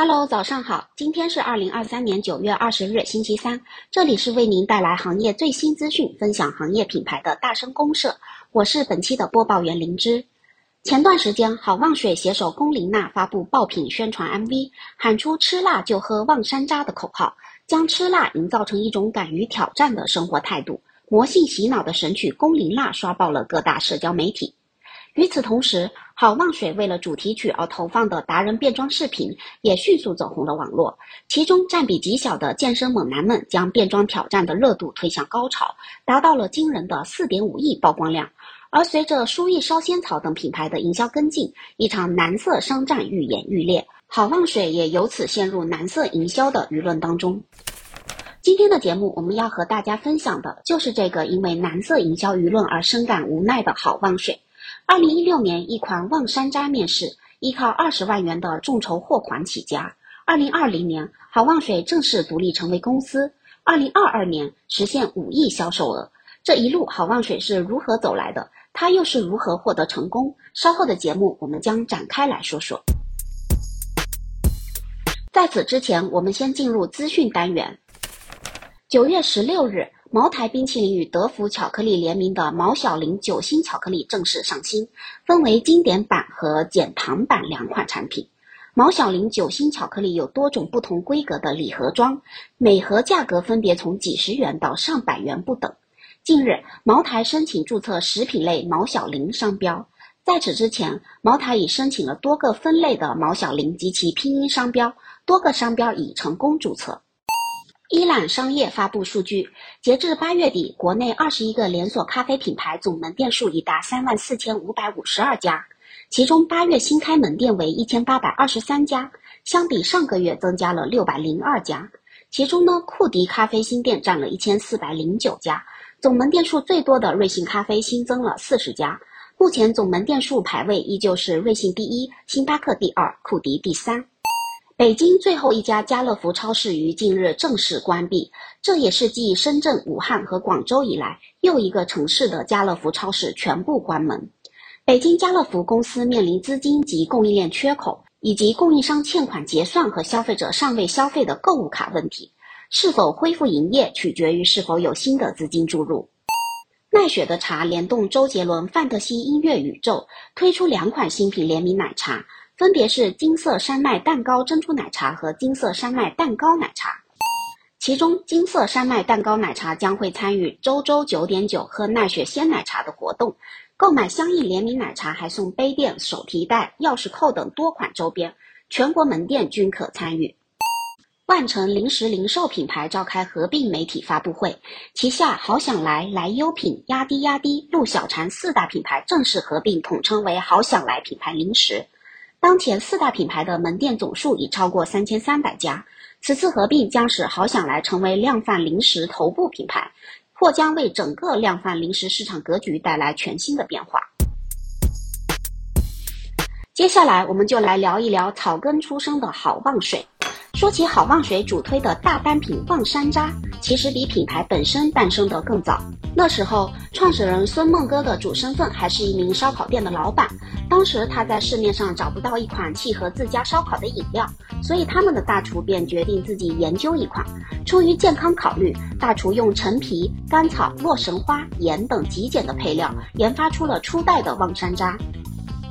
Hello，早上好，今天是二零二三年九月二十日，星期三，这里是为您带来行业最新资讯、分享行业品牌的大声公社，我是本期的播报员灵芝。前段时间，好望水携手龚琳娜发布爆品宣传 MV，喊出“吃辣就喝望山楂”的口号，将吃辣营造成一种敢于挑战的生活态度。魔性洗脑的神曲《龚琳娜》刷爆了各大社交媒体。与此同时，好望水为了主题曲而投放的达人变装视频也迅速走红了网络。其中占比极小的健身猛男们将变装挑战的热度推向高潮，达到了惊人的四点五亿曝光量。而随着舒逸烧仙草等品牌的营销跟进，一场蓝色商战愈演愈烈，好望水也由此陷入蓝色营销的舆论当中。今天的节目，我们要和大家分享的就是这个因为蓝色营销舆论而深感无奈的好望水。二零一六年，一款望山楂面世，依靠二十万元的众筹货款起家。二零二零年，好望水正式独立成为公司。二零二二年，实现五亿销售额。这一路，好望水是如何走来的？它又是如何获得成功？稍后的节目，我们将展开来说说。在此之前，我们先进入资讯单元。九月十六日。茅台冰淇淋与德芙巧克力联名的毛小玲酒心巧克力正式上新，分为经典版和减糖版两款产品。毛小玲酒心巧克力有多种不同规格的礼盒装，每盒价格分别从几十元到上百元不等。近日，茅台申请注册食品类毛小玲商标，在此之前，茅台已申请了多个分类的毛小玲及其拼音商标，多个商标已成功注册。伊朗商业发布数据，截至八月底，国内二十一个连锁咖啡品牌总门店数已达三万四千五百五十二家，其中八月新开门店为一千八百二十三家，相比上个月增加了六百零二家。其中呢，库迪咖啡新店占了一千四百零九家，总门店数最多的瑞幸咖啡新增了四十家。目前总门店数排位依旧是瑞幸第一，星巴克第二，库迪第三。北京最后一家家乐福超市于近日正式关闭，这也是继深圳、武汉和广州以来又一个城市的家乐福超市全部关门。北京家乐福公司面临资金及供应链缺口，以及供应商欠款结算和消费者尚未消费的购物卡问题。是否恢复营业，取决于是否有新的资金注入。奈雪的茶联动周杰伦范特西音乐宇宙，推出两款新品联名奶茶。分别是金色山脉蛋糕珍珠奶茶和金色山脉蛋糕奶茶，其中金色山脉蛋糕奶茶将会参与周周九点九喝奈雪鲜奶茶的活动，购买相应联名奶茶还送杯垫、手提袋、钥匙扣等多款周边，全国门店均可参与。万城零食零售品牌召开合并媒体发布会，旗下好想来、来优品、压低压低、陆小馋四大品牌正式合并，统称为好想来品牌零食。当前四大品牌的门店总数已超过三千三百家，此次合并将使好想来成为量贩零食头部品牌，或将为整个量贩零食市场格局带来全新的变化。接下来，我们就来聊一聊草根出生的好旺水。说起好望水主推的大单品望山楂，其实比品牌本身诞生的更早。那时候，创始人孙梦哥的主身份还是一名烧烤店的老板。当时他在市面上找不到一款契合自家烧烤的饮料，所以他们的大厨便决定自己研究一款。出于健康考虑，大厨用陈皮、甘草、洛神花、盐等极简的配料，研发出了初代的望山楂。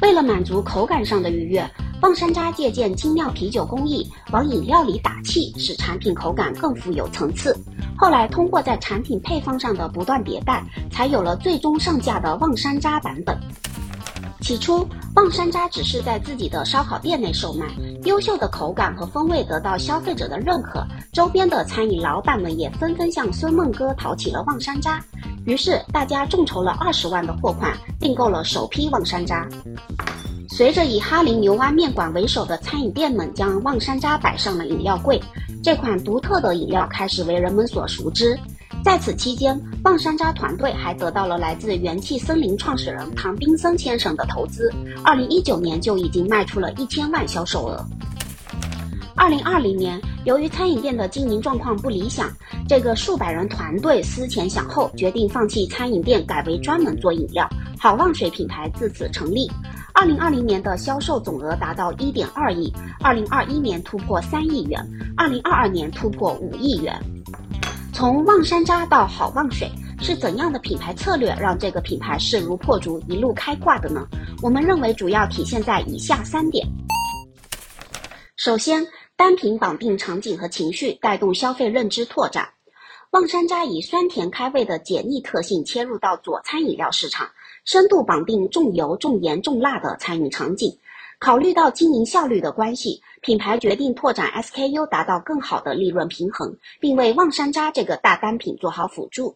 为了满足口感上的愉悦。望山楂借鉴精酿啤酒工艺，往饮料里打气，使产品口感更富有层次。后来通过在产品配方上的不断迭代，才有了最终上架的望山楂版本。起初，望山楂只是在自己的烧烤店内售卖，优秀的口感和风味得到消费者的认可，周边的餐饮老板们也纷纷向孙梦哥讨起了望山楂。于是，大家众筹了二十万的货款，订购了首批望山楂。随着以哈林牛蛙面馆为首的餐饮店们将望山楂摆上了饮料柜，这款独特的饮料开始为人们所熟知。在此期间，望山楂团队还得到了来自元气森林创始人唐宾森先生的投资，二零一九年就已经卖出了一千万销售额。二零二零年，由于餐饮店的经营状况不理想，这个数百人团队思前想后，决定放弃餐饮店，改为专门做饮料。好望水品牌自此成立。二零二零年的销售总额达到一点二亿，二零二一年突破三亿元，二零二二年突破五亿元。从望山楂到好望水，是怎样的品牌策略让这个品牌势如破竹，一路开挂的呢？我们认为主要体现在以下三点。首先，单品绑定场景和情绪，带动消费认知拓展。望山楂以酸甜开胃的解腻特性切入到佐餐饮料市场，深度绑定重油、重盐、重辣的餐饮场景。考虑到经营效率的关系，品牌决定拓展 SKU，达到更好的利润平衡，并为望山楂这个大单品做好辅助。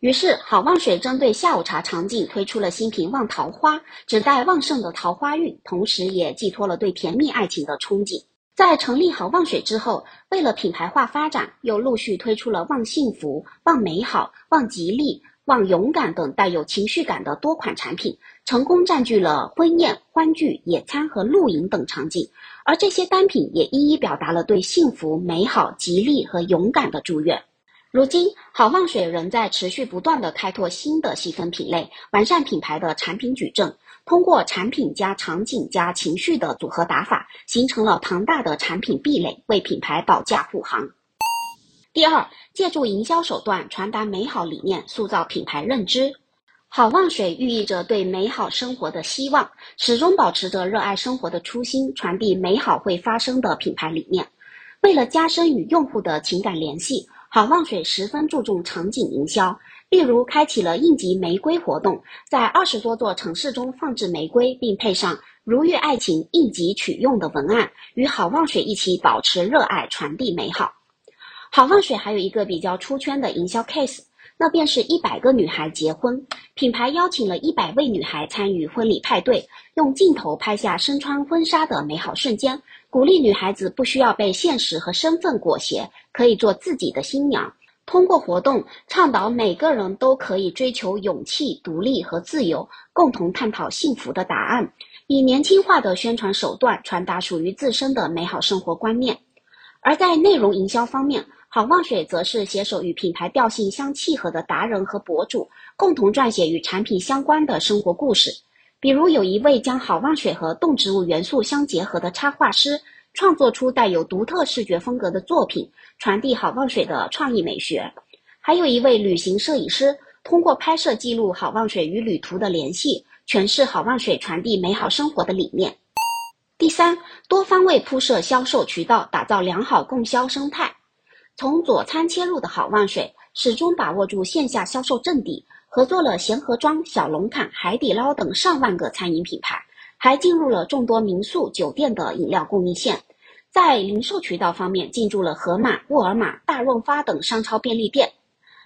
于是，好望水针对下午茶场景推出了新品望桃花，只带旺盛的桃花运，同时也寄托了对甜蜜爱情的憧憬。在成立好望水之后，为了品牌化发展，又陆续推出了望幸福、望美好、望吉利、望勇敢等带有情绪感的多款产品，成功占据了婚宴、欢聚、野餐和露营等场景。而这些单品也一一表达了对幸福、美好、吉利和勇敢的祝愿。如今，好望水仍在持续不断地开拓新的细分品类，完善品牌的产品矩阵。通过产品加场景加情绪的组合打法，形成了庞大的产品壁垒，为品牌保驾护航。第二，借助营销手段传达美好理念，塑造品牌认知。好望水寓意着对美好生活的希望，始终保持着热爱生活的初心，传递美好会发生的品牌理念。为了加深与用户的情感联系，好望水十分注重场景营销。例如，开启了应急玫瑰活动，在二十多座城市中放置玫瑰，并配上“如遇爱情，应急取用”的文案，与好望水一起保持热爱，传递美好。好望水还有一个比较出圈的营销 case，那便是一百个女孩结婚，品牌邀请了一百位女孩参与婚礼派对，用镜头拍下身穿婚纱的美好瞬间，鼓励女孩子不需要被现实和身份裹挟，可以做自己的新娘。通过活动倡导每个人都可以追求勇气、独立和自由，共同探讨幸福的答案。以年轻化的宣传手段传达属于自身的美好生活观念。而在内容营销方面，好望水则是携手与品牌调性相契合的达人和博主，共同撰写与产品相关的生活故事。比如，有一位将好望水和动植物元素相结合的插画师。创作出带有独特视觉风格的作品，传递好望水的创意美学。还有一位旅行摄影师，通过拍摄记录好望水与旅途的联系，诠释好望水传递美好生活的理念。第三，多方位铺设销售渠道，打造良好供销生态。从佐餐切入的好望水，始终把握住线下销售阵地，合作了贤合庄、小龙坎、海底捞等上万个餐饮品牌。还进入了众多民宿、酒店的饮料供应线，在零售渠道方面进驻了盒马、沃尔玛、大润发等商超便利店。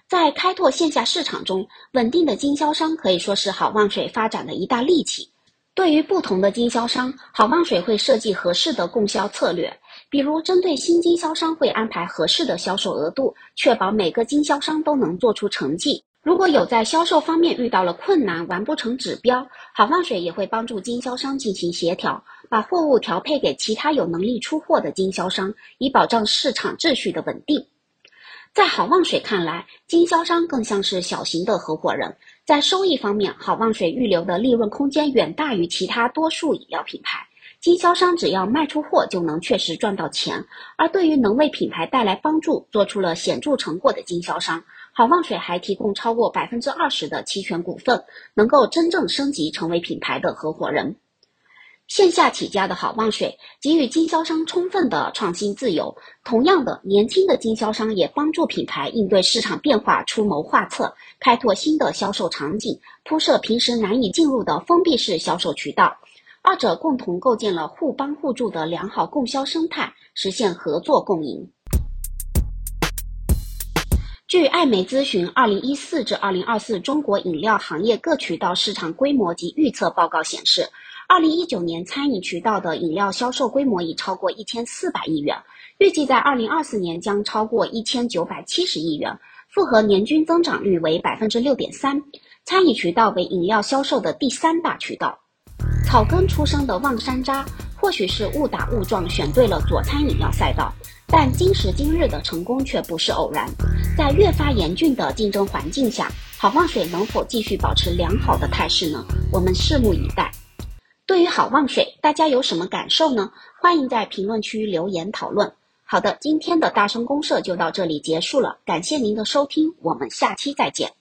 在开拓线下市场中，稳定的经销商可以说是好望水发展的一大利器。对于不同的经销商，好望水会设计合适的供销策略，比如针对新经销商会安排合适的销售额度，确保每个经销商都能做出成绩。如果有在销售方面遇到了困难，完不成指标，好望水也会帮助经销商进行协调，把货物调配给其他有能力出货的经销商，以保障市场秩序的稳定。在好望水看来，经销商更像是小型的合伙人，在收益方面，好望水预留的利润空间远大于其他多数饮料品牌。经销商只要卖出货就能确实赚到钱，而对于能为品牌带来帮助、做出了显著成果的经销商。好望水还提供超过百分之二十的期权股份，能够真正升级成为品牌的合伙人。线下起家的好望水给予经销商充分的创新自由，同样的，年轻的经销商也帮助品牌应对市场变化出谋划策，开拓新的销售场景，铺设平时难以进入的封闭式销售渠道。二者共同构建了互帮互助的良好供销生态，实现合作共赢。据艾媒咨询二零一四至二零二四中国饮料行业各渠道市场规模及预测报告显示，二零一九年餐饮渠道的饮料销售规模已超过一千四百亿元，预计在二零二四年将超过一千九百七十亿元，复合年均增长率为百分之六点三。餐饮渠道为饮料销售的第三大渠道。草根出生的望山楂，或许是误打误撞选对了佐餐饮料赛道。但今时今日的成功却不是偶然，在越发严峻的竞争环境下，好望水能否继续保持良好的态势呢？我们拭目以待。对于好望水，大家有什么感受呢？欢迎在评论区留言讨论。好的，今天的大声公社就到这里结束了，感谢您的收听，我们下期再见。